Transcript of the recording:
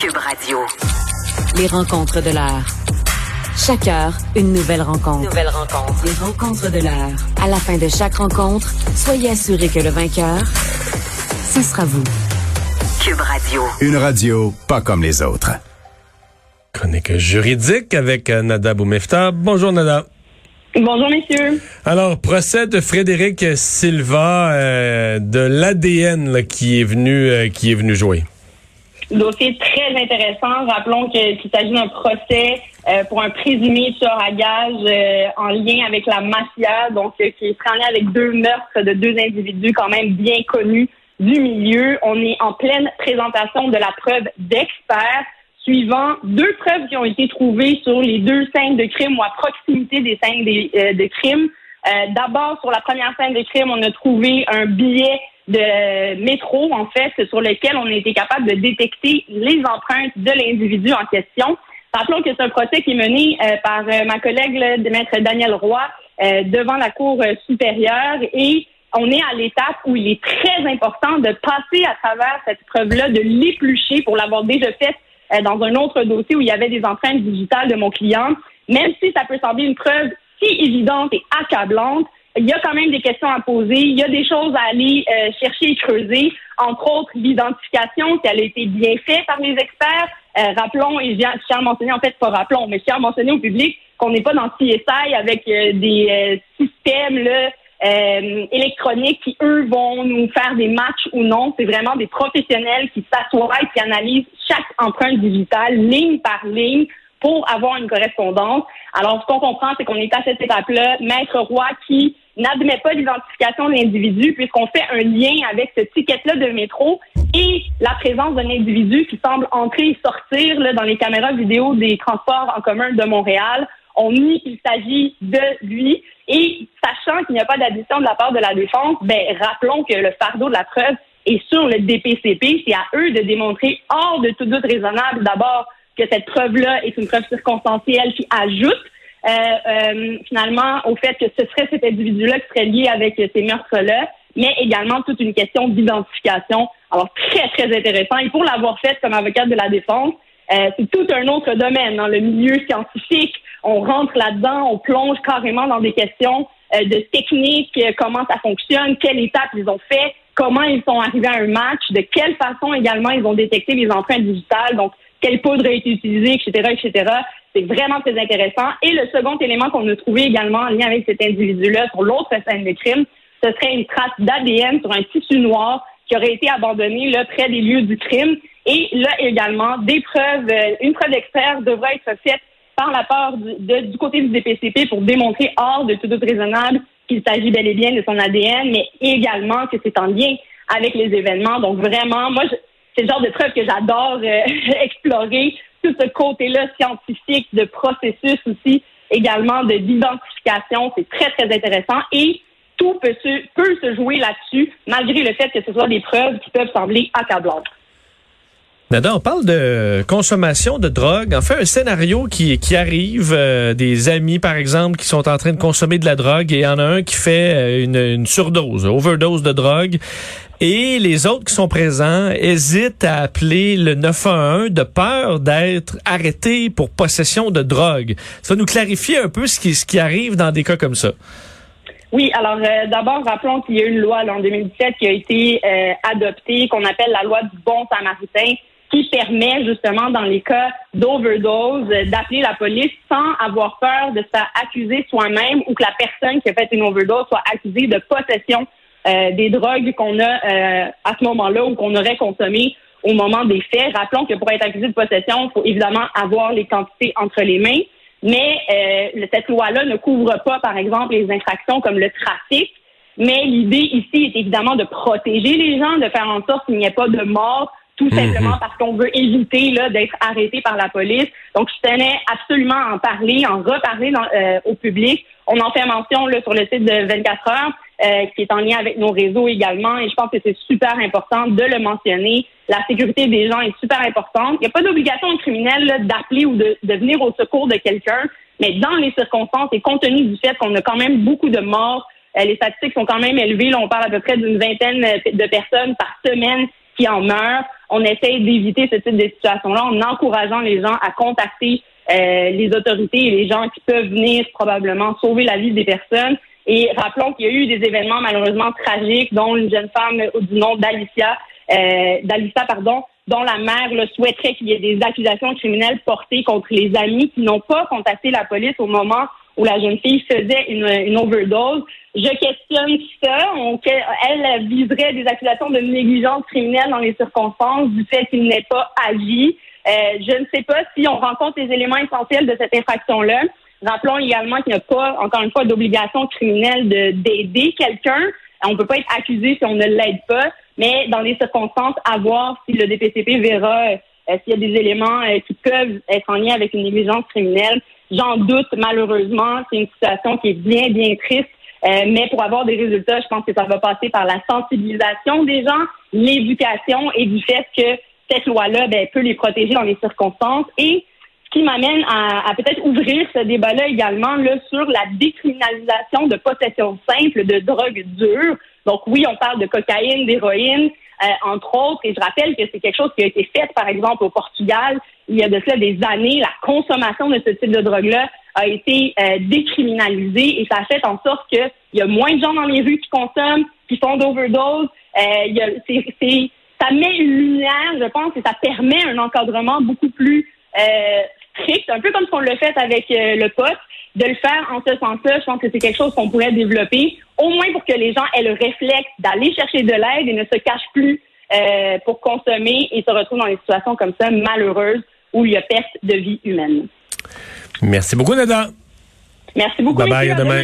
Cube Radio. Les rencontres de l'heure. Chaque heure, une nouvelle rencontre. Nouvelle rencontre. Les rencontres de l'heure. À la fin de chaque rencontre, soyez assurés que le vainqueur, ce sera vous. Cube Radio. Une radio pas comme les autres. Chronique juridique avec euh, Nada Boumefta. Bonjour Nada. Bonjour, messieurs. Alors, procès de Frédéric Silva euh, de l'ADN qui est venu euh, qui est venu jouer. Dossier très intéressant. Rappelons qu'il s'agit d'un procès euh, pour un présumé tueur à gage euh, en lien avec la mafia, donc euh, qui serait en lien avec deux meurtres de deux individus quand même bien connus du milieu. On est en pleine présentation de la preuve d'experts suivant deux preuves qui ont été trouvées sur les deux scènes de crime ou à proximité des scènes des- euh, de crime. Euh, D'abord, sur la première scène de crime, on a trouvé un billet de métro, en fait, sur lequel on a été capable de détecter les empreintes de l'individu en question. Rappelons que c'est un procès qui est mené euh, par euh, ma collègue, là, de maître Daniel Roy, euh, devant la Cour euh, supérieure et on est à l'étape où il est très important de passer à travers cette preuve-là, de l'éplucher pour l'avoir déjà fait euh, dans un autre dossier où il y avait des empreintes digitales de mon client. Même si ça peut sembler une preuve si évidente et accablante, il y a quand même des questions à poser, il y a des choses à aller euh, chercher et creuser, entre autres l'identification, si elle a été bien faite par les experts. Euh, rappelons, et je tiens à mentionner, en fait, pas rappelons, mais je tiens à mentionner au public qu'on n'est pas dans CSI avec euh, des euh, systèmes là, euh, électroniques qui, eux, vont nous faire des matchs ou non. C'est vraiment des professionnels qui s'assoient et qui analysent chaque empreinte digitale, ligne par ligne, pour avoir une correspondance. Alors, ce qu'on comprend, c'est qu'on est à cette étape-là. Maître Roy qui n'admet pas l'identification de l'individu puisqu'on fait un lien avec ce ticket-là de métro et la présence d'un individu qui semble entrer et sortir là, dans les caméras vidéo des transports en commun de Montréal. On nie qu'il s'agit de lui et sachant qu'il n'y a pas d'addition de la part de la défense, ben rappelons que le fardeau de la preuve est sur le DPCP. C'est à eux de démontrer hors de tout doute raisonnable d'abord que cette preuve-là est une preuve circonstancielle qui ajoute euh, euh, finalement au fait que ce serait cet individu-là qui serait lié avec ces meurtres-là, mais également toute une question d'identification. Alors très très intéressant. Et pour l'avoir fait comme avocate de la défense, euh, c'est tout un autre domaine dans le milieu scientifique. On rentre là-dedans, on plonge carrément dans des questions euh, de technique, euh, comment ça fonctionne, quelle étape ils ont fait, comment ils sont arrivés à un match, de quelle façon également ils ont détecté les empreintes digitales, donc quelle poudre a été utilisée, etc., etc. C'est vraiment très intéressant. Et le second élément qu'on a trouvé également en lien avec cet individu-là sur l'autre scène de crime, ce serait une trace d'ADN sur un tissu noir qui aurait été abandonné là, près des lieux du crime. Et là également, des preuves, euh, une preuve d'expert devrait être faite par la part du, côté du DPCP pour démontrer hors de tout doute raisonnable qu'il s'agit bel et bien de son ADN, mais également que c'est en lien avec les événements. Donc vraiment, moi, c'est le genre de preuve que j'adore euh, explorer, tout ce côté-là scientifique, de processus aussi, également de d'identification. C'est très, très intéressant. Et tout peut se, peut se jouer là-dessus, malgré le fait que ce soit des preuves qui peuvent sembler accablantes. Nada, on parle de consommation de drogue. En fait, un scénario qui, arrive, euh, des amis par exemple qui sont en train de consommer de la drogue et il y en a un qui fait euh, une, une surdose, overdose de drogue. Et les autres qui sont présents hésitent à appeler le 911 de peur d'être arrêtés pour possession de drogue. Ça nous clarifier un peu ce qui, ce qui arrive dans des cas comme ça. Oui, alors euh, d'abord, rappelons qu'il y a une loi là, en 2017 qui a été adoptée, qu'on appelle la loi du bon samaritain, qui permet justement dans les cas d'overdose euh, d'appeler la police sans avoir peur de se faire accuser soi-même ou que la personne qui a fait une overdose soit accusée de possession euh, des drogues qu'on a euh, à ce moment-là ou qu'on aurait consommées au moment des faits. Rappelons que pour être accusé de possession, il faut évidemment avoir les quantités entre les mains. Mais euh, cette loi-là ne couvre pas, par exemple, les infractions comme le trafic. Mais l'idée ici est évidemment de protéger les gens, de faire en sorte qu'il n'y ait pas de mort, tout simplement parce qu'on veut éviter là d'être arrêté par la police. Donc, je tenais absolument à en parler, en reparler dans, euh, au public. On en fait mention là, sur le site de 24 heures, euh, qui est en lien avec nos réseaux également. Et je pense que c'est super important de le mentionner. La sécurité des gens est super importante. Il n'y a pas d'obligation criminelle d'appeler ou de, de venir au secours de quelqu'un. Mais dans les circonstances et compte tenu du fait qu'on a quand même beaucoup de morts, euh, les statistiques sont quand même élevées. Là, on parle à peu près d'une vingtaine euh, de personnes par semaine qui en meurent. On essaie d'éviter ce type de situation-là en encourageant les gens à contacter euh, les autorités et les gens qui peuvent venir probablement sauver la vie des personnes. Et rappelons qu'il y a eu des événements malheureusement tragiques, dont une jeune femme du nom d'Alicia, euh, d'Alicia, pardon, dont la mère le souhaiterait qu'il y ait des accusations criminelles portées contre les amis qui n'ont pas contacté la police au moment où la jeune fille faisait une, une overdose. Je questionne ça. Elle viserait des accusations de négligence criminelle dans les circonstances du fait qu'il n'ait pas agi. Euh, je ne sais pas si on rencontre les éléments essentiels de cette infraction-là. Rappelons également qu'il n'y a pas, encore une fois, d'obligation criminelle d'aider quelqu'un. On ne peut pas être accusé si on ne l'aide pas, mais dans les circonstances, à voir si le DPCP verra euh, s'il y a des éléments euh, qui peuvent être en lien avec une négligence criminelle. J'en doute, malheureusement. C'est une situation qui est bien, bien triste. Euh, mais pour avoir des résultats, je pense que ça va passer par la sensibilisation des gens, l'éducation et du fait que cette loi-là ben, peut les protéger dans les circonstances et ce qui m'amène à, peut-être ouvrir ce débat-là également là, sur la décriminalisation de possession simple de drogue dure. Donc oui, on parle de cocaïne, d'héroïne, euh, entre autres, et je rappelle que c'est quelque chose qui a été fait, par exemple, au Portugal, il y a de cela des années. La consommation de ce type de drogue-là a été euh, décriminalisée et ça fait en sorte qu'il y a moins de gens dans les rues qui consomment, qui font d'overdose. Euh, ça met une lumière, je pense, et ça permet un encadrement beaucoup plus euh, strict, un peu comme ce qu'on l'a fait avec le pote, de le faire en ce sens-là. Je pense que c'est quelque chose qu'on pourrait développer, au moins pour que les gens aient le réflexe d'aller chercher de l'aide et ne se cachent plus pour consommer et se retrouvent dans des situations comme ça malheureuses où il y a perte de vie humaine. Merci beaucoup, Nada. Merci beaucoup. Bye bye, à demain.